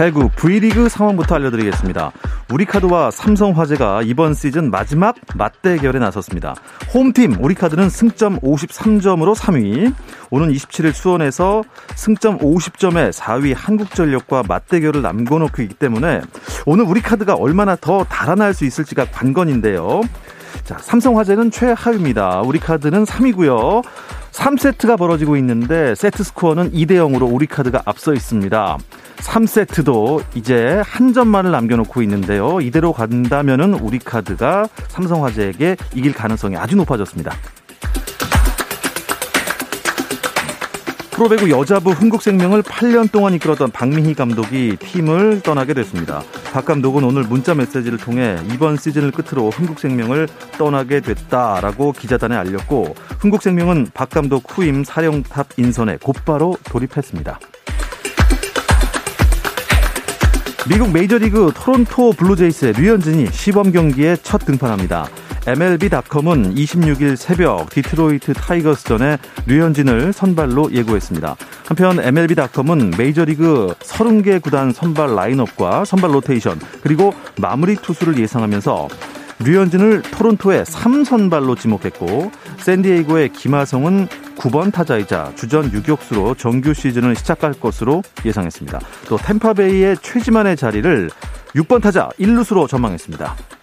배구 V리그 상황부터 알려드리겠습니다. 우리카드와 삼성화재가 이번 시즌 마지막 맞대결에 나섰습니다. 홈팀 우리카드는 승점 53점으로 3위, 오는 27일 수원에서 승점 50점에 4위 한국전력과 맞대결을 남겨놓고 있기 때문에 오늘 우리카드가 얼마나 더 달아날 수 있을지가 관건인데요. 자, 삼성화재는 최하위입니다. 우리카드는 3위고요. 3세트가 벌어지고 있는데 세트 스코어는 2대 0으로 우리카드가 앞서 있습니다. 3세트도 이제 한 점만을 남겨놓고 있는데요. 이대로 간다면은 우리카드가 삼성화재에게 이길 가능성이 아주 높아졌습니다. 프로배구 여자부 흥국생명을 8년 동안 이끌었던 박민희 감독이 팀을 떠나게 됐습니다. 박 감독은 오늘 문자 메시지를 통해 이번 시즌을 끝으로 흥국생명을 떠나게 됐다라고 기자단에 알렸고 흥국생명은 박 감독 후임 사령탑 인선에 곧바로 돌입했습니다. 미국 메이저리그 토론토 블루제이스의 류현진이 시범 경기에 첫 등판합니다. MLB.com은 26일 새벽 디트로이트 타이거스전에 류현진을 선발로 예고했습니다. 한편 MLB.com은 메이저리그 30개 구단 선발 라인업과 선발 로테이션 그리고 마무리 투수를 예상하면서 류현진을 토론토의 3선발로 지목했고 샌디에이고의 김하성은 9번 타자이자 주전 유격수로 정규 시즌을 시작할 것으로 예상했습니다. 또 템파베이의 최지만의 자리를 6번 타자 1루수로 전망했습니다.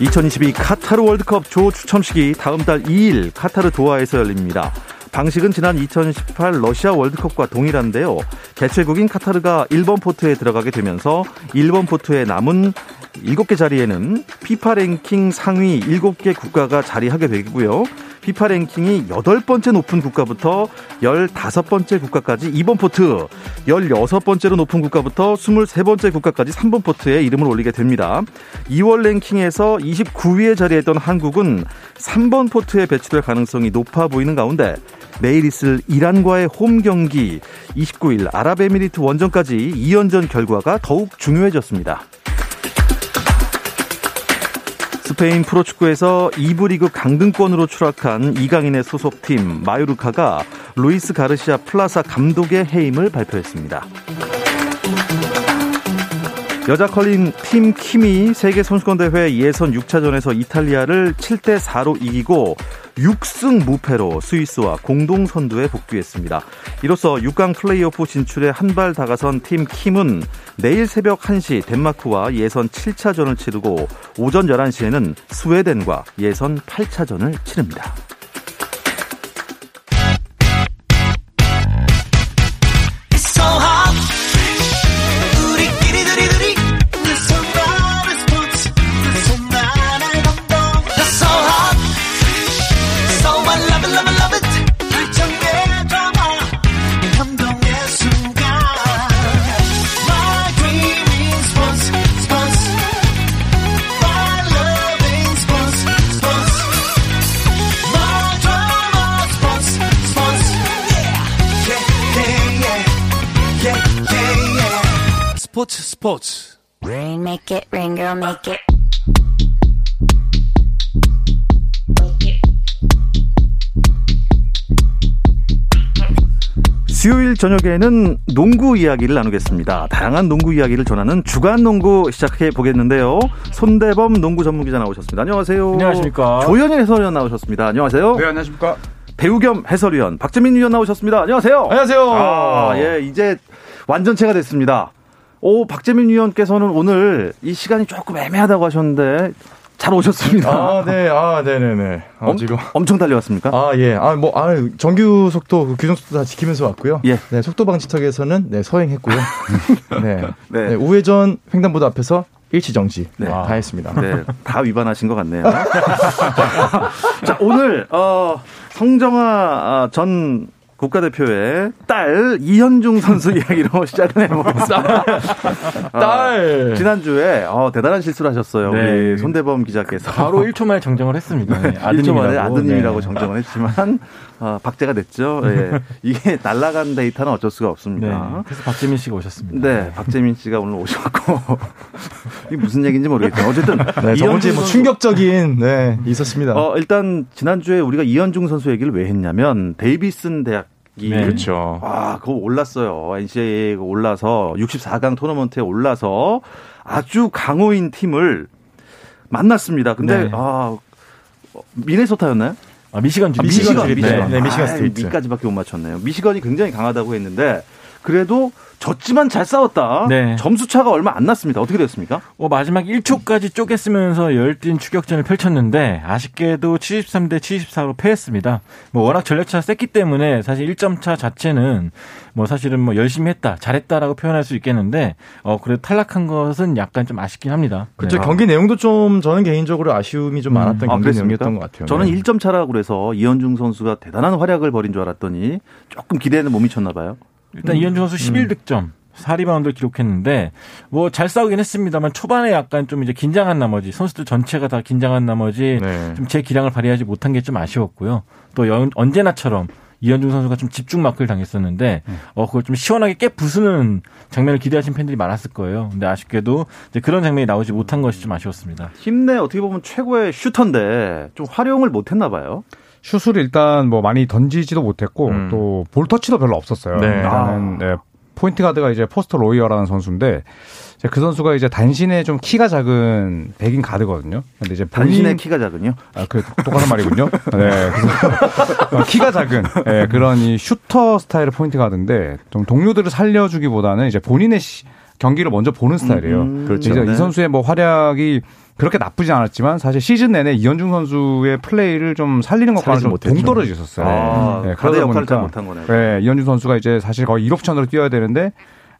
2022 카타르 월드컵 조 추첨식이 다음 달 2일 카타르 도하에서 열립니다. 방식은 지난 2018 러시아 월드컵과 동일한데요. 개최국인 카타르가 1번 포트에 들어가게 되면서 1번 포트에 남은 7개 자리에는 피파 랭킹 상위 7개 국가가 자리하게 되고요. 피파 랭킹이 8번째 높은 국가부터 15번째 국가까지 2번 포트, 16번째로 높은 국가부터 23번째 국가까지 3번 포트에 이름을 올리게 됩니다. 2월 랭킹에서 29위에 자리했던 한국은 3번 포트에 배치될 가능성이 높아 보이는 가운데 내일 있을 이란과의 홈 경기 29일 아랍에미리트 원정까지 2연전 결과가 더욱 중요해졌습니다. 스페인 프로축구에서 2부 리그 강등권으로 추락한 이강인의 소속팀 마요르카가 루이스 가르시아 플라사 감독의 해임을 발표했습니다. 여자 컬링 팀 킴이 세계 선수권 대회 예선 6차전에서 이탈리아를 7대 4로 이기고 6승 무패로 스위스와 공동 선두에 복귀했습니다. 이로써 6강 플레이오프 진출에 한 발 다가선 팀 킴은 내일 새벽 1시 덴마크와 예선 7차전을 치르고 오전 11시에는 스웨덴과 예선 8차전을 치릅니다. 스포츠 스포츠 Rain make it rain girl make it 수요일 저녁에는 농구 이야기를 나누겠습니다. 다양한 농구 이야기를 전하는 주간 농구 시작해 보겠는데요. 손대범 농구 전문 기자 나오셨습니다. 안녕하세요. 안녕하십니까. 조현일 해설위원 나오셨습니다. 안녕하세요. 네, 안녕하십니까. 배우 겸 해설위원 박재민 위원 나오셨습니다. 안녕하세요. 안녕하세요. 아, 예, 이제 완전체가 됐습니다. 오, 박재민 위원께서는 오늘 이 시간이 조금 애매하다고 하셨는데 잘 오셨습니다. 아, 네, 아, 네네네. 아, 엄, 지금. 엄청 달려왔습니까? 아, 예. 아, 뭐, 아, 정규 속도, 그 규정 속도 다 지키면서 왔고요. 예. 네, 속도 방지턱에서는, 네, 서행했고요. 네. 네. 네. 우회전 횡단보도 앞에서 일치정지 네, 와. 다 했습니다. 네, 다 위반하신 것 같네요. 자, 오늘 어, 성정아 아, 전 국가대표의 딸 이현중 선수 이야기로 시작을 해보겠습니다. 딸. 아, 지난주에 어, 대단한 실수를 하셨어요. 네. 우리 손대범 기자께서 바로 1초 만에 정정을 했습니다. 네, 1초 만에 아드님이라고. 아드님이라고 네. 정정을 했지만 어, 박제가 됐죠. 예. 이게 날라간 데이터는 어쩔 수가 네. 없습니다. 그래서 박재민 씨가 오셨습니다. 네, 박재민 씨가 오늘 오셨고 이게 무슨 얘기인지 모르겠지만 어쨌든 네, 저번 주에 이현중 뭐 충격적인 네 있었습니다. 어, 일단 지난주에 우리가 이현중 선수 얘기를 왜 했냐면 데이비슨 대학이 네. 그렇죠. 와, 그거 올랐어요. NCAA 올라서 64강 토너먼트에 올라서 아주 강호인 팀을 만났습니다. 근데 네. 아 어, 미네소타였나요? 아, 미시건 주 아, 미시건 미시건, 주립. 미시건. 네, 네, 미시건 아, 스테이트. 미까지밖에 못 맞췄네요. 미시건이 굉장히 강하다고 했는데 그래도 졌지만 잘 싸웠다. 네. 점수 차가 얼마 안 났습니다. 어떻게 됐습니까? 어, 마지막 1초까지 쪼개 쓰면서 열띤 추격전을 펼쳤는데 아쉽게도 73대 74로 패했습니다. 뭐 워낙 전력차가 셌기 때문에 사실 1점 차 자체는 뭐 사실은 뭐 열심히 했다, 잘했다라고 표현할 수 있겠는데 어 그래도 탈락한 것은 약간 좀 아쉽긴 합니다. 그렇죠. 네. 경기 내용도 좀 저는 개인적으로 아쉬움이 좀 많았던 아, 경기 그랬습니까? 내용이었던 것 같아요. 저는 네. 1점 차라고 그래서 이현중 선수가 대단한 활약을 벌인 줄 알았더니 조금 기대는 못 미쳤나 봐요. 일단 이현중 선수 11득점. 4리바운드를 기록했는데 뭐 잘 싸우긴 했습니다만 초반에 약간 좀 이제 긴장한 나머지 선수들 전체가 다 긴장한 나머지 네. 좀제 기량을 발휘하지 못한 게 좀 아쉬웠고요. 또 연- 언제나처럼 이현중 선수가 좀 집중 마크를 당했었는데 어 그걸 좀 시원하게 깨 부수는 장면을 기대하신 팬들이 많았을 거예요. 근데 아쉽게도 이제 그런 장면이 나오지 못한 것이 좀 아쉬웠습니다. 힘내 어떻게 보면 최고의 슈터인데 좀 활용을 못 했나 봐요. 슛을 일단 뭐 많이 던지지도 못했고 음. 또 볼터치도 별로 없었어요. 네. 일단은 네, 포인트 가드가 이제 포스터 로이어라는 선수인데 이제 그 선수가 이제 단신에 좀 키가 작은 백인 가드거든요. 근데 이제 본인 단신의 키가 작은요. 아, 그 똑같은 말이군요. 네, 그래서 어, 키가 작은 예, 그런 이 슈터 스타일의 포인트 가드인데 좀 동료들을 살려주기보다는 이제 본인의 시- 경기를 먼저 보는 스타일이에요. 음, 그렇죠. 네. 이 선수의 뭐 활약이 그렇게 나쁘지 않았지만 사실 시즌 내내 이현중 선수의 플레이를 좀 살리는 것과는 좀 못했죠. 동떨어지셨어요. 아, 네, 가드 그러다 역할을 잘 보니까 못한 거네요. 네, 이현중 선수가 이제 사실 거의 1옵션으로 뛰어야 되는데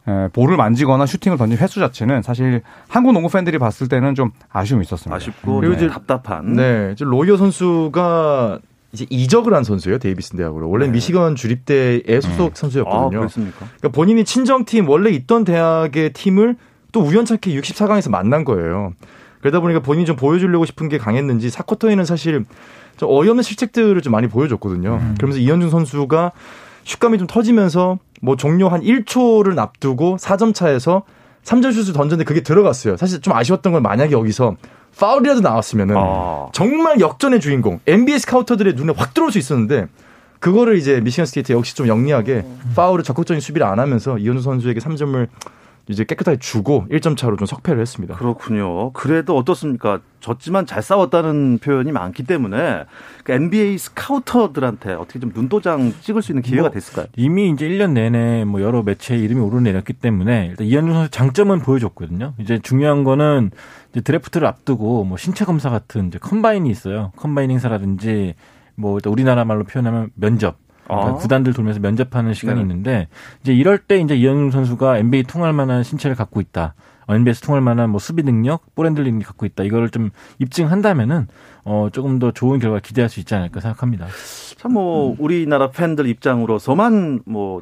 에, 볼을 만지거나 슈팅을 던진 횟수 자체는 사실 한국 농구 팬들이 봤을 때는 좀 아쉬움이 있었습니다. 아쉽고 그리고 좀 이제- 답답한. 네, 이제 로이어 선수가 이제 이적을 한 선수예요. 데이비슨 대학으로. 원래 는 네. 미시건 주립대의 소속 아, 선수였거든요. 그렇습니까? 그러니까 본인이 친정 팀 원래 있던 대학의 팀을 또 우연찮게 64강에서 만난 거예요. 그러다 보니까 본인이 좀 보여주려고 싶은 게 강했는지 4쿼터에는 사실 좀 어이없는 실책들을 좀 많이 보여줬거든요. 그러면서 이현중 선수가 슛감이 좀 터지면서 뭐 종료 한 1초를 앞두고 4점 차에서 3점 슛을 던졌는데 그게 들어갔어요. 사실 좀 아쉬웠던 건 만약에 여기서 파울이라도 나왔으면은 아. 정말 역전의 주인공 NBA 스카우터들의 눈에 확 들어올 수 있었는데 그거를 이제 미시건 스테이트 역시 좀 영리하게 파울을 적극적인 수비를 안 하면서 이현주 선수에게 3점을 이제 깨끗하게 주고 1점 차로 좀 석패를 했습니다. 그렇군요. 그래도 어떻습니까? 졌지만 잘 싸웠다는 표현이 많기 때문에 그 NBA 스카우터들한테 어떻게 좀 눈도장 찍을 수 있는 기회가 뭐, 됐을까요? 이미 이제 1년 내내 뭐 여러 매체에 이름이 오르내렸기 때문에 일단 이현중 선수 장점은 보여줬거든요. 이제 중요한 거는 이제 드래프트를 앞두고 뭐 신체 검사 같은 이제 컴바인이 있어요. 컴바인 행사라든지 뭐 일단 우리나라 말로 표현하면 면접. 그러니까 아. 구단들 돌면서 면접하는 시간이 네. 있는데 이제 이럴 때 이제 이현중 선수가 NBA 통할 만한 신체를 갖고 있다. NBA에서 통할 만한 뭐 수비 능력, 볼 핸들링이 갖고 있다. 이거를 좀 입증한다면은 어 조금 더 좋은 결과 기대할 수 있지 않을까 생각합니다. 참뭐 우리나라 팬들 입장으로서만 뭐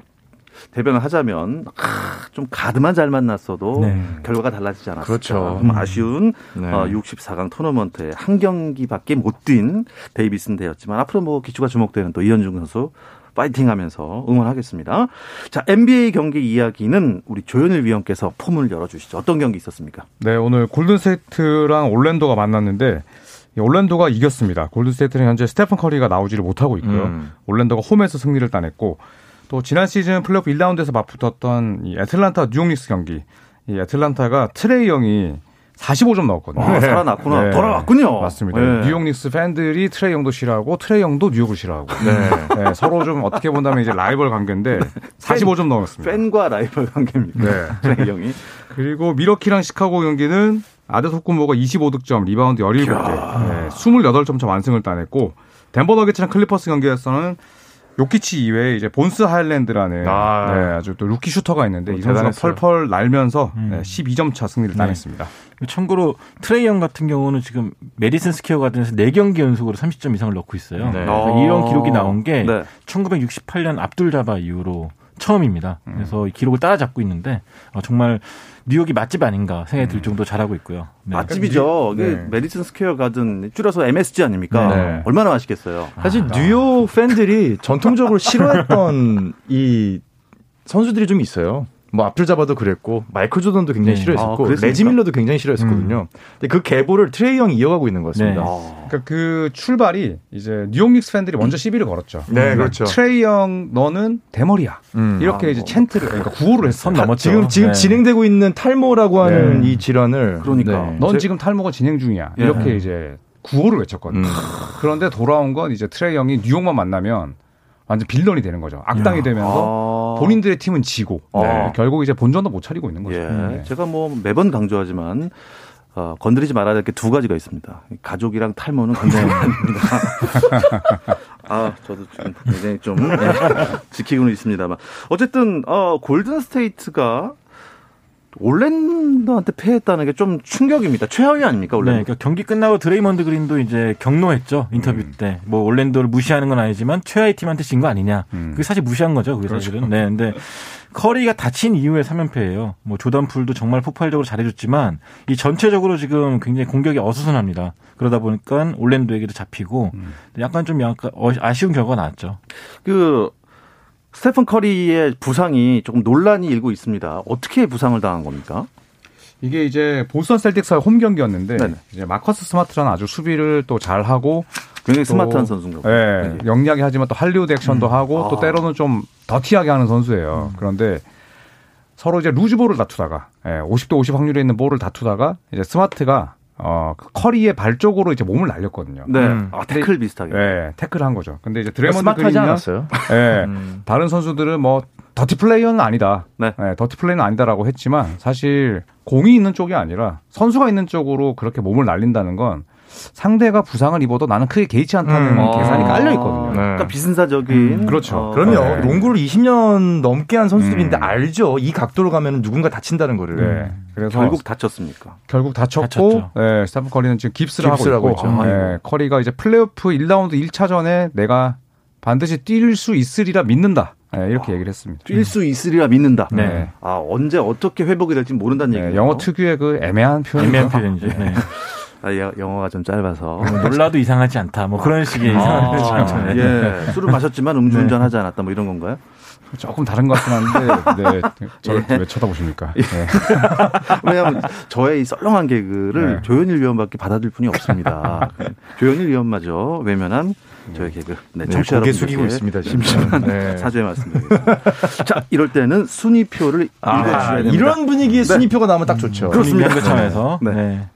대변을 하자면 아, 좀 가드만 잘 만났어도 네. 결과가 달라지지 않았을까. 그렇죠. 좀 아쉬운 네. 어, 64강 토너먼트에 한 경기밖에 못 뛴 데이비슨 대였지만 앞으로 뭐 귀추가 주목되는 또 이현중 선수 파이팅 하면서 응원하겠습니다. 자 NBA 경기 이야기는 우리 조현일 위원께서 포문을 열어주시죠. 어떤 경기 있었습니까? 네, 오늘 골든스테이트랑 올랜도가 만났는데 이 올랜도가 이겼습니다. 골든스테이트는 현재 스테픈 커리가 나오지를 못하고 있고요. 음. 올랜도가 홈에서 승리를 따냈고 또 지난 시즌 플레이오프 1라운드에서 맞붙었던 이 애틀란타 뉴욕닉스 경기. 이 애틀란타가 트레이 영이 45점 넣었거든요. 아, 살아났구나. 네. 돌아왔군요. 맞습니다. 네. 뉴욕 닉스 팬들이 트레이 영도 싫어하고 트레이 영도 뉴욕을 싫어하고. 네, 서로 좀 어떻게 본다면 이제 라이벌 관계인데 45점 넣었습니다. 팬과 라이벌 관계입니까? 네. 트레이 영이. 그리고 밀워키랑 시카고 경기는 아데토쿤보가 25득점, 리바운드 17개, 네, 28점 차 완승을 따냈고 덴버 너게츠랑 클리퍼스 경기에서는 요키치 이외에 이제 본스 하일랜드라는 아. 네, 아주 또 루키 슈터가 있는데 이 선수가 대단했어요. 펄펄 날면서 음. 네, 12점 차 승리를 네. 따냈습니다. 참고로 트레이 영 같은 경우는 지금 메디슨 스퀘어 가든에서 4경기 연속으로 30점 이상을 넣고 있어요. 네. 그래서 이런 기록이 나온 게 네. 1968년 압둘 자바 이후로 처음입니다. 그래서 이 기록을 따라잡고 있는데 어, 정말 뉴욕이 맛집 아닌가 생각이 들 정도 잘하고 있고요. 네. 맛집이죠. 네. 그 메디슨 스퀘어 가든 줄여서 MSG 아닙니까? 네. 얼마나 맛있겠어요. 사실 뉴욕 팬들이 전통적으로 싫어했던 이 선수들이 좀 있어요. 뭐 압둘 자바도 그랬고 마이클 조던도 굉장히 네. 아, 싫어했었고 그랬습니까? 레지 밀러도 굉장히 싫어했었거든요. 근데 그 계보를 트레이 영이 이어가고 있는 것 같습니다. 네. 아. 그러니까 그 출발이 이제 뉴욕 닉스 팬들이 먼저 시비를 걸었죠. 네, 그렇죠. 트레이 영 너는 대머리야. 음. 이렇게 아, 이제 뭐. chant를 그러니까 구호를 했어. 선 넘었죠. 지금 지금 네. 진행되고 있는 탈모라고 하는 네. 이 질환을 그러니까. 네. 넌 제- 지금 탈모가 진행 중이야. 예. 이렇게 이제 구호를 외쳤거든요. 음. 그런데 돌아온 건 이제 트레이 영이 뉴욕만 만나면 완전 빌런이 되는 거죠. 악당이 야. 되면서 아. 본인들의 팀은 지고 아. 네, 결국 이제 본전도 못 차리고 있는 거죠. 예. 네. 제가 뭐 매번 강조하지만 어, 건드리지 말아야 될 게 두 가지가 있습니다. 가족이랑 탈모는 건드리면 안 됩니다. 아, 저도 지금 굉장히 좀 네, 지키고는 있습니다만 어쨌든 어, 골든 스테이트가 올랜도한테 패했다는 게 좀 충격입니다. 최하위 아닙니까, 네, 올랜도? 그러니까 경기 끝나고 드레이먼드 그린도 이제 격노했죠 인터뷰 음. 때. 뭐 올랜도를 무시하는 건 아니지만 최하위 팀한테 진 거 아니냐. 음. 그게 사실 무시한 거죠. 그게 그렇죠. 사실은. 네, 근데 커리가 다친 이후에 3연패예요. 뭐 조던 풀도 정말 폭발적으로 잘해줬지만 이 전체적으로 지금 굉장히 공격이 어수선합니다. 그러다 보니까 올랜도에게도 잡히고 음. 약간 좀 약간 어- 아쉬운 결과가 나왔죠. 그 스테픈 커리의 부상이 조금 논란이 일고 있습니다. 어떻게 부상을 당한 겁니까? 이게 이제 보스턴 셀틱스와 홈 경기였는데 네네. 이제 마커스 스마트라는 아주 수비를 또 잘 하고 굉장히 또- 스마트한 선수인가 봐요. 예, 네. 영리하게 하지만 또 할리우드 액션도 하고 또 아. 때로는 좀 더티하게 하는 선수예요. 그런데 서로 이제 루즈볼을 다투다가 예, 50대 50 확률에 있는 볼을 다투다가 이제 스마트가 어, 그 커리의 발 쪽으로 이제 몸을 날렸거든요. 네. 음. 아, 태클 비슷하게. 예, 태클을 한 거죠. 근데 이제 드레먼드 스마트하지 그린이나 않았어요. 예, 음. 다른 선수들은 뭐 dirty player는 아니다. 네. 예, 더티 플레이는 아니다라고 했지만 사실 공이 있는 쪽이 아니라 선수가 있는 쪽으로 그렇게 몸을 날린다는 건 상대가 부상을 입어도 나는 크게 개의치 않다는 음. 계산이 아. 깔려 있거든요. 네. 그러니까 비신사적인. 음, 그렇죠. 어, 그럼요. 네. 농구를 20년 넘게 한 선수들인데 음. 알죠. 이 각도로 가면 누군가 다친다는 거를. 네. 그래서 결국 다쳤습니까? 결국 다쳤고. 네, 스테프 커리는 지금 깁스를, 깁스를 하고 하고 있고 있죠. 네, 커리가 이제 플레이오프 1라운드 1차전에 내가 반드시 뛸 수 있으리라 믿는다. 네, 이렇게 얘기를 했습니다. 뛸 수 있으리라 믿는다. 네. 아, 언제 어떻게 회복이 될지 모른다는 네, 얘기예요. 영어 특유의 그 애매한 표현. 애매한 표현이죠. 네. 아, 여- 영어가 좀 짧아서. 뭐 놀라도 이상하지 않다. 뭐 그런 식의 이상한 아, 표현. 예. 술을 마셨지만 음주운전 하지 않았다 뭐 이런 건가요? 조금 다른 것 같긴 한데, 네, 저를 예. 왜 쳐다보십니까? 네. 왜냐하면 저의 이 썰렁한 개그를 네. 조현일 위원밖에 받아들 분이 없습니다. 조현일 위원마저 외면한 저의 개그. 네, 네, 청취자 여러분들께 숙이고 있습니다. 심심한 네. 사죄의 말씀드리겠습니다. 자, 이럴 때는 순위표를 읽어주셔야 아, 됩니다. 이런 분위기의 순위표가 나오면 딱 좋죠. 그렇습니다. 그렇습니다. 차원에서. 네.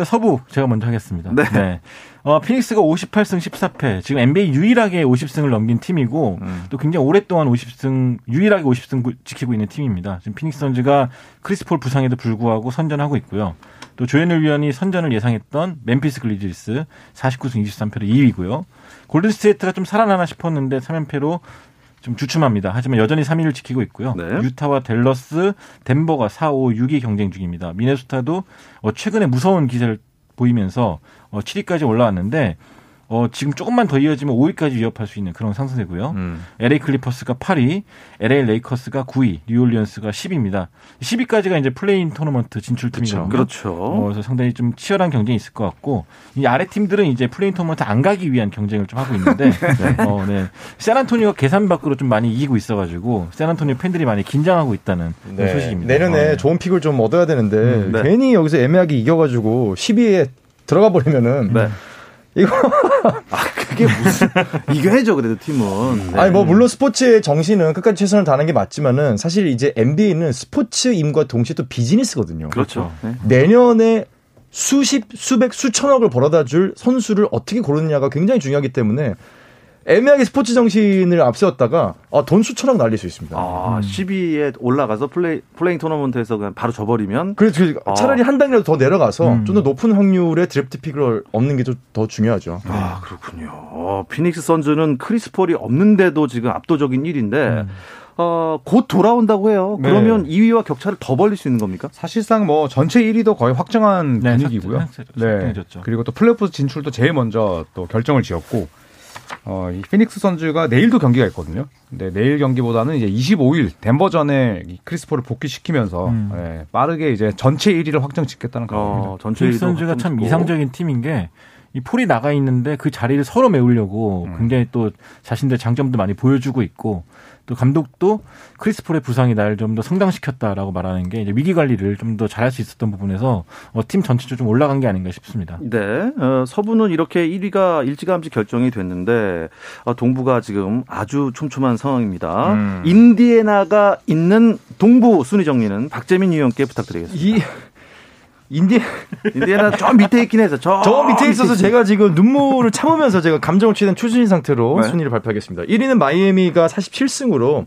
네. 일단 서부 제가 먼저 하겠습니다. 네. 어, 피닉스가 58승 14패. 지금 NBA 유일하게 50승을 넘긴 팀이고 음. 또 굉장히 오랫동안 50승 유일하게 50승 구- 지키고 있는 팀입니다. 지금 피닉스 선즈가 크리스 폴 부상에도 불구하고 선전하고 있고요. 또 조현일 위원이 선전을 예상했던 멤피스 그리즐리스 49승 23패로 2위고요. 골든 스테이트가 좀 살아나나 싶었는데 3연패로 좀 주춤합니다. 하지만 여전히 3위를 지키고 있고요. 네. 유타와 댈러스, 덴버가 4, 5, 6위 경쟁 중입니다. 미네소타도 어, 최근에 무서운 기세를 보이면서 어, 7위까지 올라왔는데 어, 지금 조금만 더 이어지면 5위까지 위협할 수 있는 그런 상승세고요. 음. LA 클리퍼스가 8위, LA 레이커스가 9위, 뉴올리언스가 10위입니다. 10위까지가 이제 play-in 토너먼트 진출팀이거든요. 그렇죠. 어, 그래서 상당히 좀 치열한 경쟁이 있을 것 같고 이 아래 팀들은 이제 play-in 토너먼트 안 가기 위한 경쟁을 좀 하고 있는데 어, 네. 샌안토니오가 계산 밖으로 좀 많이 이기고 있어 가지고 샌안토니오 팬들이 많이 긴장하고 있다는 네. 소식입니다. 내년에 어, 네. 좋은 픽을 좀 얻어야 되는데 음, 네. 괜히 여기서 애매하게 이겨 가지고 10위에 들어가 버리면은 네. 이거 아, 그게 무슨 이겨야죠 그래도 팀은. 네. 아니 뭐 물론 스포츠의 정신은 끝까지 최선을 다하는 게 맞지만은 사실 이제 NBA는 스포츠임과 동시에 또 비즈니스거든요. 그렇죠. 네. 내년에 수십 수백 수천억을 벌어다 줄 선수를 어떻게 고르느냐가 굉장히 중요하기 때문에 애매하게 스포츠 정신을 앞세웠다가 아, 돈 수천억 날릴 수 있습니다. 아, 10위에 올라가서 플레이, play-in 토너먼트에서 그냥 바로 져버리면 그래서 그 아. 차라리 한 단계라도 더 내려가서 음. 좀더 높은 확률의 드래프트 pick을 얻는 게 좀 더 중요하죠. 아, 그렇군요. 어, 피닉스 선즈는 크리스 폴이 없는데도 지금 압도적인 1위인데, 어, 곧 돌아온다고 해요. 네. 그러면 2위와 격차를 더 벌릴 수 있는 겁니까? 사실상 뭐 전체 1위도 거의 확정한 네, 분위기고요. 삭- 삭- 확정해졌죠. 그리고 또 플레이오프 진출도 제일 먼저 또 결정을 지었고 어, 이 피닉스 선즈가 내일도 경기가 있거든요. 근데 내일 경기보다는 이제 25일 덴버전에 이 크리스 폴을 복귀시키면서 음. 예, 빠르게 이제 전체 1위를 확정 짓겠다는 각오입니다. 어, 전체 피닉스 1위도 선즈가 참 확정 이상적인 팀인 게 이 폴이 나가 있는데 그 자리를 서로 메우려고 음. 굉장히 또 자신들 장점도 많이 보여주고 있고 또 감독도 크리스 폴의 부상이 날 좀 더 성장시켰다라고 말하는 게 이제 위기 관리를 좀 더 잘할 수 있었던 부분에서 어, 팀 전체적으로 좀 올라간 게 아닌가 싶습니다. 네, 어, 서부는 이렇게 1위가 일찌감치 결정이 됐는데 어, 동부가 지금 아주 촘촘한 상황입니다. 음. 인디애나가 있는 동부 순위 정리는 박재민 위원께 부탁드리겠습니다. 이 인디 인디애나 저 밑에 있긴 해서 저, 저 밑에 있어서 제가 지금 눈물을 참으면서 제가 감정을 취한 추진 상태로 네. 순위를 발표하겠습니다. 1위는 마이애미가 47승으로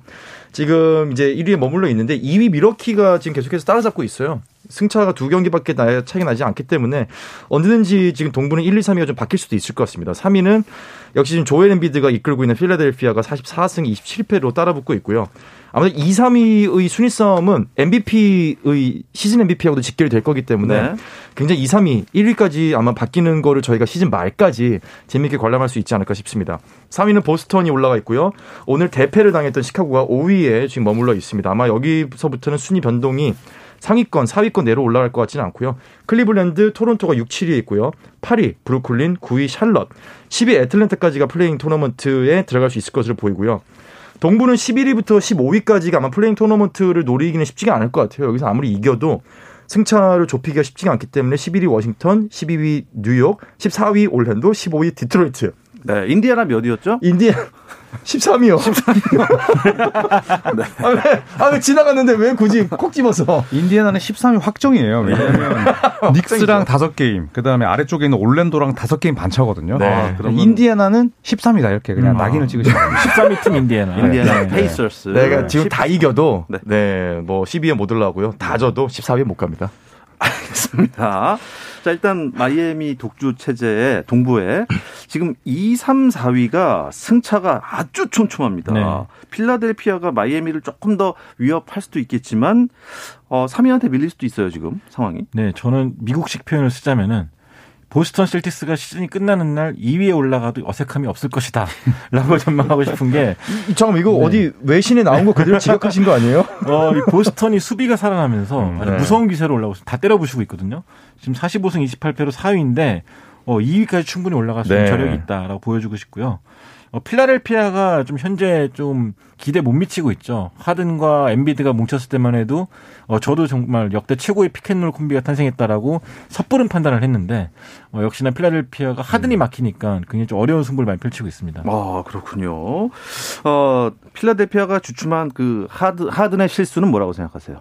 지금 이제 1위에 머물러 있는데 2위 미러키가 지금 계속해서 따라잡고 있어요. 승차가 두 경기밖에 나, 차이가 나지 않기 때문에 언제든지 지금 동부는 1, 2, 3위가 좀 바뀔 수도 있을 것 같습니다. 3위는 역시 지금 조엘 엠비드가 이끌고 있는 필라델피아가 44승 27패로 따라붙고 있고요. 아무튼 2, 3위의 순위 싸움은 MVP의 시즌 MVP하고도 직결이 될 거기 때문에 네. 굉장히 2, 3위, 1위까지 아마 바뀌는 거를 저희가 시즌 말까지 재미있게 관람할 수 있지 않을까 싶습니다. 3위는 보스턴이 올라가 있고요. 오늘 대패를 당했던 시카고가 5위에 지금 머물러 있습니다. 아마 여기서부터는 순위 변동이 상위권, 4위권 내로 올라갈 것 같지는 않고요. 클리블랜드, 토론토가 6, 7위에 있고요. 8위, 브루클린, 9위, 샬럿, 10위 애틀랜타까지가 play-in 토너먼트에 들어갈 수 있을 것으로 보이고요. 동부는 11위부터 15위까지가 아마 play-in 토너먼트를 노리기는 쉽지가 않을 것 같아요. 여기서 아무리 이겨도 승차를 좁히기가 쉽지가 않기 때문에 11위 워싱턴, 12위 뉴욕, 14위 올랜도, 15위 디트로이트. 네, 인디애나 몇 위였죠? 인디애 13위요. 13위요. 네. 아, 왜, 아, 왜 지나갔는데 왜 굳이 콕 집어서. 인디애나는 13위 확정이에요. 왜냐하면 닉스랑 다섯 게임, 그 다음에 아래쪽에 있는 올랜도랑 다섯 게임 반차거든요. 네. 아, 그러면- 인디애나는 13위다 이렇게 그냥 음. 낙인을 찍으시면 됩니다. 13위 팀 인디애나. 인디애나 네. 페이서스. 내가 지금 10 다 이겨도, 네. 네, 뭐 12위에 못 올라오고요. 다 져도 14위에 못 갑니다. 알겠습니다. 자, 일단 마이애미 독주 체제의 동부에 지금 2, 3, 4위가 승차가 아주 촘촘합니다. 네. 필라델피아가 마이애미를 조금 더 위협할 수도 있겠지만 어, 3위한테 밀릴 수도 있어요, 지금 상황이. 네, 저는 미국식 표현을 쓰자면은 보스턴 셀틱스가 시즌이 끝나는 날 2위에 올라가도 어색함이 없을 것이다. 라고 전망하고 싶은 게, 이- 잠깐만, 이거 네. 어디 외신에 나온 거 그대로 지적하신 거 아니에요? 어, 이 보스턴이 수비가 살아나면서 아주 네. 무서운 기세로 올라오고. 다 때려부시고 있거든요. 지금 45승 28패로 4위인데, 어, 2위까지 충분히 올라갈 수 있는 네. 저력이 있다라고 보여주고 싶고요. 어, 필라델피아가 좀 현재 좀 기대 못 미치고 있죠. 하든과 엠비드가 뭉쳤을 때만 해도 어, 저도 정말 역대 최고의 pick and roll 콤비가 탄생했다라고 섣부른 판단을 했는데 어, 역시나 필라델피아가 하든이 막히니까 굉장히 좀 어려운 승부를 많이 펼치고 있습니다. 아, 그렇군요. 어, 필라델피아가 주춤한 그 하드, 하든의 실수는 뭐라고 생각하세요?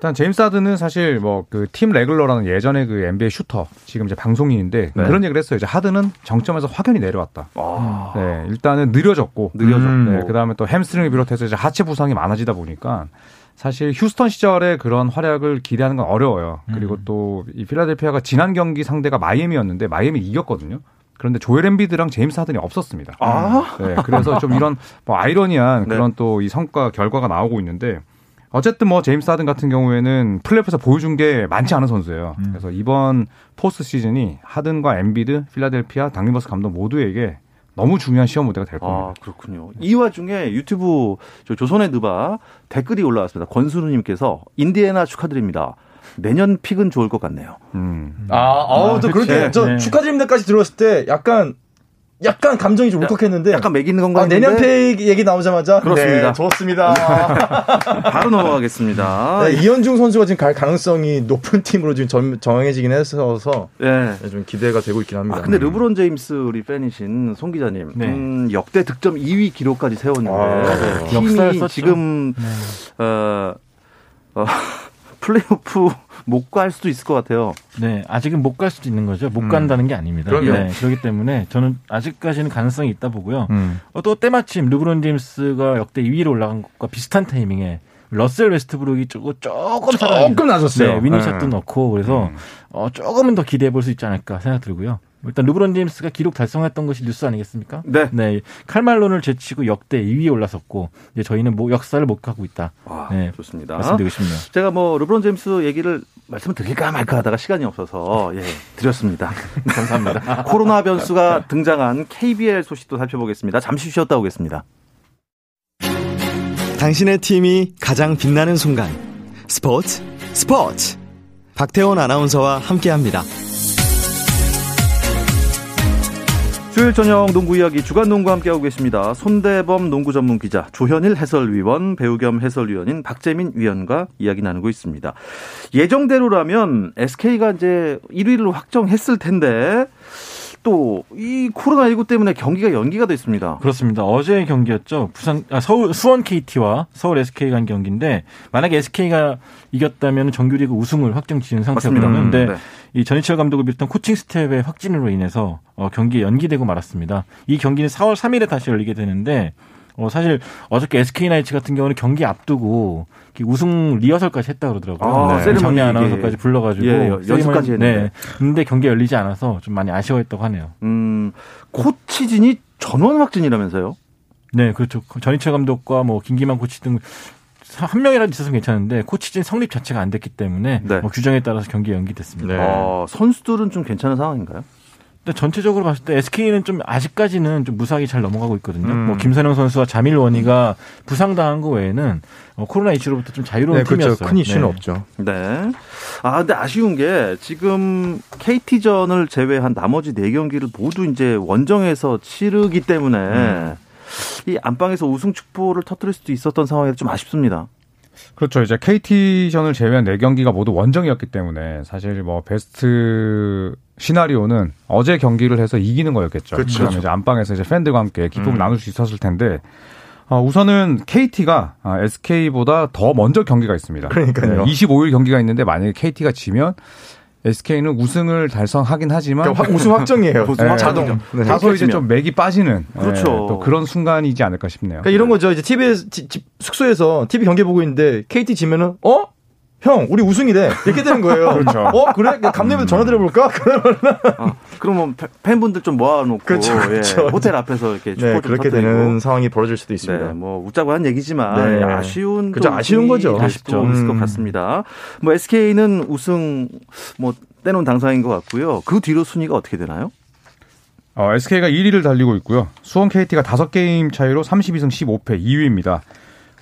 일단 제임스 하든은 사실 뭐 그 팀 레글러라는 예전에 그 NBA 슈터 지금 이제 방송인인데 네. 그런 얘기를 했어요. 이제 하든은 정점에서 확연히 내려왔다. 아, 네, 일단은 느려졌고 느려졌고. 네, 그다음에 또 햄스트링을 비롯해서 이제 하체 부상이 많아지다 보니까 사실 휴스턴 시절에 그런 활약을 기대하는 건 어려워요. 그리고 또 이 필라델피아가 지난 경기 상대가 마이애미였는데 마이애미 이겼거든요. 그런데 조엘 엠비드랑 제임스 하든이 없었습니다. 아? 네, 그래서 좀 이런 뭐 아이러니한 네. 그런 또 이 성과 결과가 나오고 있는데 어쨌든 뭐 제임스 하든 같은 경우에는 플레이오프에서 보여준 게 많지 않은 선수예요. 음. 그래서 이번 포스트 시즌이 하든과 엠비드, 필라델피아, 닥 리버스 감독 모두에게 너무 중요한 시험 무대가 될 겁니다. 아, 그렇군요. 이 와중에 유튜브 저 조선의 느바 댓글이 올라왔습니다. 권순우님께서 인디애나 축하드립니다. 내년 픽은 좋을 것 같네요. 음. 아, 아우, 또 그치. 그렇게, 저 네. 축하드립니다까지 들어왔을 때 약간, 약간 감정이 좀 울컥했는데. 약간 매기는 건가 아, 내년 팩 얘기 나오자마자. 그렇습니다. 네, 좋습니다. 바로 넘어가겠습니다. 네, 이현중 선수가 지금 갈 가능성이 높은 팀으로 지금 정, 정해지긴 했어서 예. 네, 좀 기대가 되고 있긴 합니다. 아, 근데 르브론 제임스 우리 팬이신 송 기자님, 네. 음, 역대 득점 2위 기록까지 세웠는데 아, 팀이 역사를 썼죠. 지금 네. 어, 어, 플레이오프 못 갈 수도 있을 것 같아요. 네, 아직은 못 갈 수도 있는 거죠. 못 음. 간다는 게 아닙니다. 그럼요. 네, 그렇기 때문에 저는 아직까지는 가능성이 있다 보고요. 음. 어, 또 때마침 르브론 제임스가 역대 2위로 올라간 것과 비슷한 타이밍에 러셀 웨스트브룩이 조금 조금 조금 나았어요. 네, 위닝샷도 네. 넣고 그래서 음. 어, 조금은 더 기대해 볼 수 있지 않을까 생각 들고요. 일단 르브론 제임스가 기록 달성했던 것이 뉴스 아니겠습니까? 네. 네, 칼 말론을 제치고 역대 2위에 올라섰고 이제 저희는 뭐 역사를 목하고 있다. 와, 네. 좋습니다. 말씀드리고 싶네요. 제가 뭐 르브론 제임스 얘기를 말씀을 드릴까 말까 하다가 시간이 없어서 예, 드렸습니다. 감사합니다. 코로나 변수가 등장한 KBL 소식도 살펴보겠습니다. 잠시 쉬었다 오겠습니다. 당신의 팀이 가장 빛나는 순간 스포츠 스포츠 박태원 아나운서와 함께합니다. 수요일 저녁 농구 이야기 주간 농구 함께하고 계십니다. 손대범 농구 전문 기자, 조현일 해설위원, 배우 겸 해설위원인 박재민 위원과 이야기 나누고 있습니다. 예정대로라면 SK가 이제 1위를 확정했을 텐데 또 이 코로나19 때문에 경기가 연기가 됐습니다. 그렇습니다. 어제 경기였죠. 부산 아, 서울 수원 KT와 서울 SK 간 경기인데 만약에 SK가 이겼다면 정규리그 우승을 확정 지은 맞습니다. 상태거든요. 근데 네. 이 전희철 감독을 비롯한 코칭 스태프의 확진으로 인해서 어, 경기 연기되고 말았습니다. 이 경기는 4월 3일에 다시 열리게 되는데 어, 사실 어저께 SK 나이츠 같은 경우는 경기 앞두고 우승 리허설까지 했다 그러더라고요. 아, 네. 이게. 아나운서까지 불러가지고 예, 연습까지 세리머니- 했는데. 네. 근데 경기 가 열리지 않아서 좀 많이 아쉬워했다고 하네요. 음, 코치진이 전원 확진이라면서요? 네, 그렇죠. 전희철 감독과 뭐 김기만 코치 등 한 명이라도 있었으면 괜찮은데 코치진 성립 자체가 안 됐기 때문에 네. 뭐 규정에 따라서 경기 연기됐습니다. 네. 어, 선수들은 좀 괜찮은 상황인가요? 근데 전체적으로 봤을 때 SK는 좀 아직까지는 좀 무사하게 잘 넘어가고 있거든요. 음. 뭐 김선영 선수와 자밀 원희가 부상당한 거 외에는 어, 코로나 이슈로부터 좀 자유로운 네, 그렇죠. 팀이었어요. 큰 이슈는 네. 없죠. 네. 아, 근데 아쉬운 게 지금 KT전을 제외한 나머지 네 경기를 모두 이제 원정에서 치르기 때문에 음. 이 안방에서 우승 축포를 터뜨릴 수도 있었던 상황이 좀 아쉽습니다. 그렇죠. 이제 KT전을 제외한 네 경기가 모두 원정이었기 때문에 사실 뭐 베스트 시나리오는 어제 경기를 해서 이기는 거였겠죠. 그렇죠. 그러면 이제 안방에서 이제 팬들과 함께 기쁨을 음. 나눌 수 있었을 텐데 어, 우선은 KT가 SK보다 더 먼저 경기가 있습니다. 그러니까요. 25일 경기가 있는데 만약에 KT가 지면 SK는 우승을 달성하긴 하지만 그러니까 확- 우승 확정이에요. 우승 네. 자동. 네. 다소 이제 좀 맥이 빠지는 그렇죠. 예, 또 그런 순간이지 않을까 싶네요. 그러니까 이런 거죠. 이제 집- 숙소에서 TV 경기 보고 있는데 KT 지면은 어? 형, 우리 우승이래. 이렇게 되는 거예요. 그렇죠. 어, 그래? 감독님한테 전화 드려볼까? 그러면 아, 그러면 팬- 팬분들 좀 모아놓고 그렇죠, 그렇죠. 예, 호텔 앞에서 이렇게 네, 좀 그렇게 터뜨리고. 되는 상황이 벌어질 수도 있습니다. 네, 뭐 웃자고 한 얘기지만 네. 아쉬운 그죠, 또 아쉬운 거죠. 될 아쉽죠. 있을 것 음. 같습니다. 뭐 SK는 우승 뭐 떼놓은 당상인 것 같고요. 그 뒤로 순위가 어떻게 되나요? 어, SK가 1위를 달리고 있고요. 수원 KT가 5게임 차이로 32승 15패 2위입니다.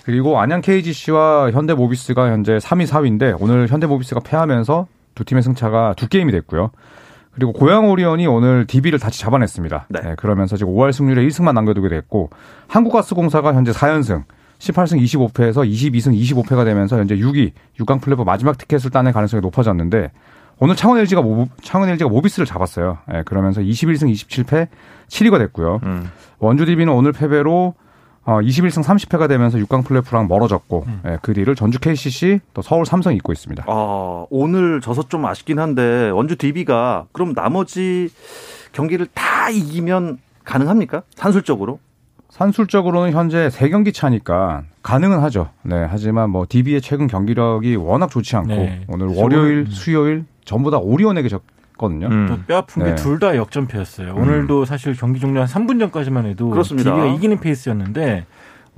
그리고 안양 KGC와 현대모비스가 현재 3위, 4위인데 오늘 현대모비스가 패하면서 두 팀의 승차가 두 게임이 됐고요. 그리고 고양 오리온이 오늘 DB를 다시 잡아냈습니다. 네. 네, 그러면서 지금 5할 승률에 1승만 남겨두게 됐고 한국가스공사가 현재 4연승 18승 25패에서 22승 25패가 되면서 현재 6위 6강 플레이오프 마지막 티켓을 따낼 가능성이 높아졌는데 오늘 창원 LG가 모, 창원 LG가 모비스를 잡았어요. 예, 그러면서 21승 27패 7위가 됐고요. 음. 원주 DB는 오늘 패배로 어, 21승 30패가 되면서 6강 플레이오프랑 멀어졌고 예, 그 뒤를 전주 KCC 또 서울 삼성이 잇고 있습니다. 아, 오늘 져서 좀 아쉽긴 한데 원주 DB가 그럼 나머지 경기를 다 이기면 가능합니까? 산술적으로? 산술적으로는 현재 3경기 차니까 가능은 하죠. 네, 하지만 뭐 DB의 최근 경기력이 워낙 좋지 않고 네. 오늘 월요일, 수요일 전부 다 오리온에게 졌거든요. 음. 또뼈 아픈 네. 게둘 다 역전패였어요. 오늘도 사실 경기 종료 한 3분 전까지만 해도 그렇습니다. DB가 이기는 페이스였는데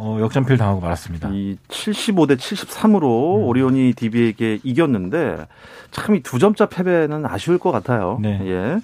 어, 역전패를 당하고 말았습니다. 이 75대 73으로 오리온이 DB에게 이겼는데 참 이 두 점차 패배는 아쉬울 것 같아요. 네. 예.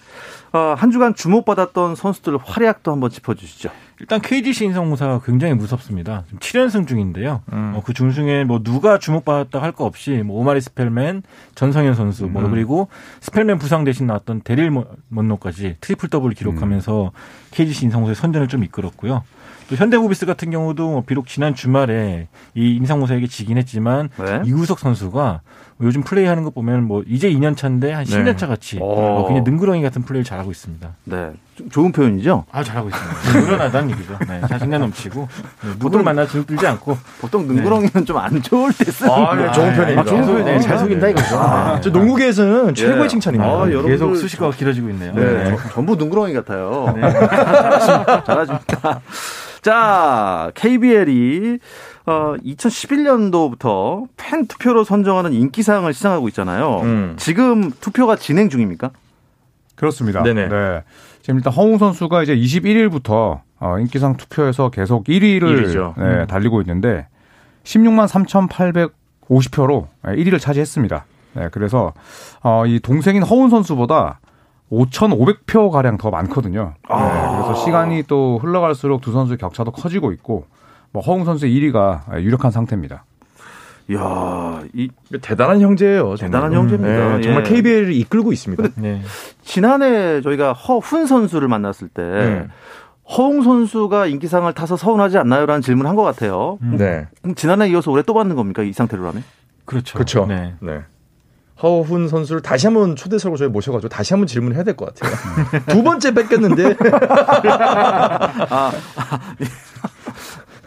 아, 한 주간 주목받았던 선수들 활약도 한번 짚어주시죠. 일단 KGC 인성공사가 굉장히 무섭습니다. 지금 7연승 중인데요. 음. 어, 그 중중에 뭐 누가 주목받았다 할 거 없이 뭐 오마리 스펠맨, 전성현 선수, 뭐 그리고 스펠맨 부상 대신 나왔던 데릴 모- 먼로까지 트리플 더블 기록하면서 KGC 인성공사의 선전을 좀 이끌었고요. 또 현대모비스 같은 경우도 뭐 비록 지난 주말에 이 임상무사에게 지긴 했지만 네. 이우석 선수가 요즘 플레이하는 거 보면 뭐 이제 2년 차인데 한 10년 차 같이 어. 어, 그냥 능구렁이 같은 플레이를 잘하고 있습니다. 네. 좀 좋은 표현이죠? 아 잘하고 있습니다. 늘어나다는 얘기죠. 네, 자신감 넘치고 네, 누구를 만나든지 않고 보통 능구렁이는 좀 안 좋을 때 쓰는 아, 네, 좋은 편입니다. 아, 좋은 표현, 네, 잘 속인다 이거죠. 네. 저 농구계에서는 최고의 예. 칭찬입니다. 아, 여러분들- 계속 수식어가 길어지고 있네요. 네, 네. 저- 전부 능구렁이 같아요. 잘하십니다. 자, KBL이 어, 2011년도부터 팬 투표로 선정하는 인기상을 시상하고 있잖아요. 음. 지금 투표가 진행 중입니까? 그렇습니다. 네네. 네. 지금 일단 허웅 선수가 이제 21일부터 어, 인기상 투표에서 계속 1위를 일위죠. 네, 달리고 있는데 16만 3,850표로 1위를 차지했습니다. 네, 그래서 어, 이 동생인 허운 선수보다 5,500표 가량 더 많거든요. 네, 그래서 시간이 또 흘러갈수록 두 선수의 격차도 커지고 있고 뭐 허웅 선수의 1위가 유력한 상태입니다. 이야, 이 대단한 형제예요. 정말. 대단한 형제입니다. 네, 정말 예. KBL을 이끌고 있습니다. 네. 지난해 저희가 허훈 선수를 만났을 때 네. 허웅 선수가 인기상을 타서 서운하지 않나요라는 질문을 한 것 같아요. 네. 그럼 지난해 이어서 올해 또 받는 겁니까? 이 상태로라면? 그렇죠. 그렇죠. 네. 네. 허훈 선수를 다시 한번 초대석으로 저희 모셔가지고 다시 한번 질문을 해야 될 것 같아요. 두 번째 뺏겼는데 예.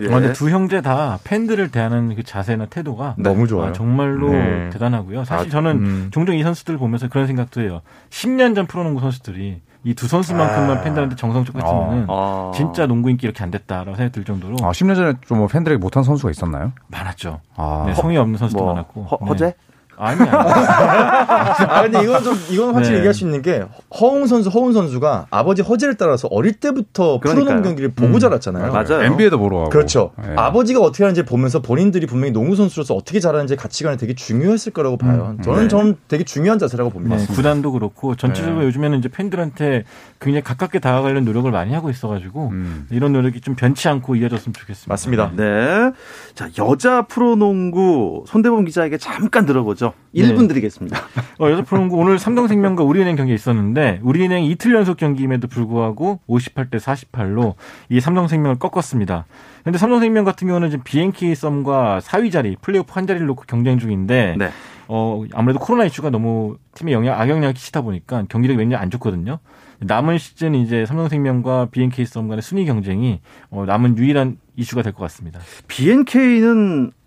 아, 근데 두 형제 다 팬들을 대하는 그 자세나 태도가 너무 좋아요. 아, 정말로 네. 대단하고요. 사실 아, 저는 음. 종종 이 선수들을 보면서 그런 생각도 해요. 10년 전 프로농구 선수들이 이 두 선수만큼만 아. 팬들한테 정성적 같으면은 아. 진짜 농구 인기 이렇게 안 됐다라고 생각이 들 정도로 아, 10년 전에 좀뭐 팬들에게 못한 선수가 있었나요? 많았죠. 아, 네, 성의 없는 선수도 뭐 많았고. 허, 네. 허재? 아니 아니. 아 근데 이건 좀 이건 확실히 네. 얘기할 수 있는 게 허웅 선수 허훈 선수가 아버지 허재를 따라서 어릴 때부터 그러니까요. 프로농구 경기를 보고 음. 자랐잖아요. 맞아요. NBA도 보러 가고. 그렇죠. 네. 아버지가 어떻게 하는지 보면서 본인들이 분명히 농구 선수로서 어떻게 잘하는지 가치관이 되게 중요했을 거라고 봐요. 저는 네. 저는 되게 중요한 자세라고 봅니다. 네, 구단도 그렇고 전체적으로 네. 요즘에는 이제 팬들한테 굉장히 가깝게 다가가려는 노력을 많이 하고 있어가지고 음. 이런 노력이 좀 변치 않고 이어졌으면 좋겠습니다. 맞습니다. 네. 자, 여자 프로농구 손대범 기자에게 잠깐 들어보죠. 1분 드리겠습니다. 어, 여자 프로농구 오늘 삼성생명과 우리은행 경기 있었는데 우리은행 이틀 연속 경기임에도 불구하고 58대 48로 이 삼성생명을 꺾었습니다. 근데 삼성생명 같은 경우는 지금 BNK 썸과 4위 자리 플레이오프 한 자리를 놓고 경쟁 중인데 네. 어, 아무래도 코로나 이슈가 너무 팀에 영향, 악영향을 끼치다 보니까 경기력이 굉장히 안 좋거든요. 남은 시즌 이제 삼성생명과 BNK 썸 간의 순위 경쟁이 어, 남은 유일한 이슈가 될 것 같습니다. BNK는 어,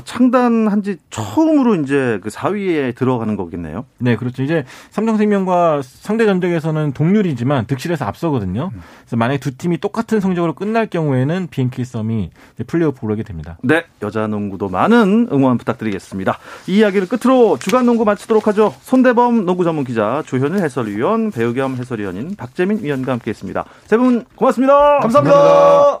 창단한 지 처음으로 이제 그 4위에 들어가는 거겠네요. 네, 그렇죠. 이제 삼성생명과 상대 전적에서는 동률이지만 득실에서 앞서거든요. 그래서 만약에 두 팀이 똑같은 성적으로 끝날 경우에는 BNK 썸이 플레이오프 오르게 됩니다. 네, 여자 농구도 많은 응원 부탁드리겠습니다. 이 이야기를 끝으로 주간 농구 마치도록 하죠. 손대범 농구 전문 기자, 조현일 해설위원, 배우 겸 해설위원인 박재민 위원과 함께했습니다. 세 분 고맙습니다. 감사합니다.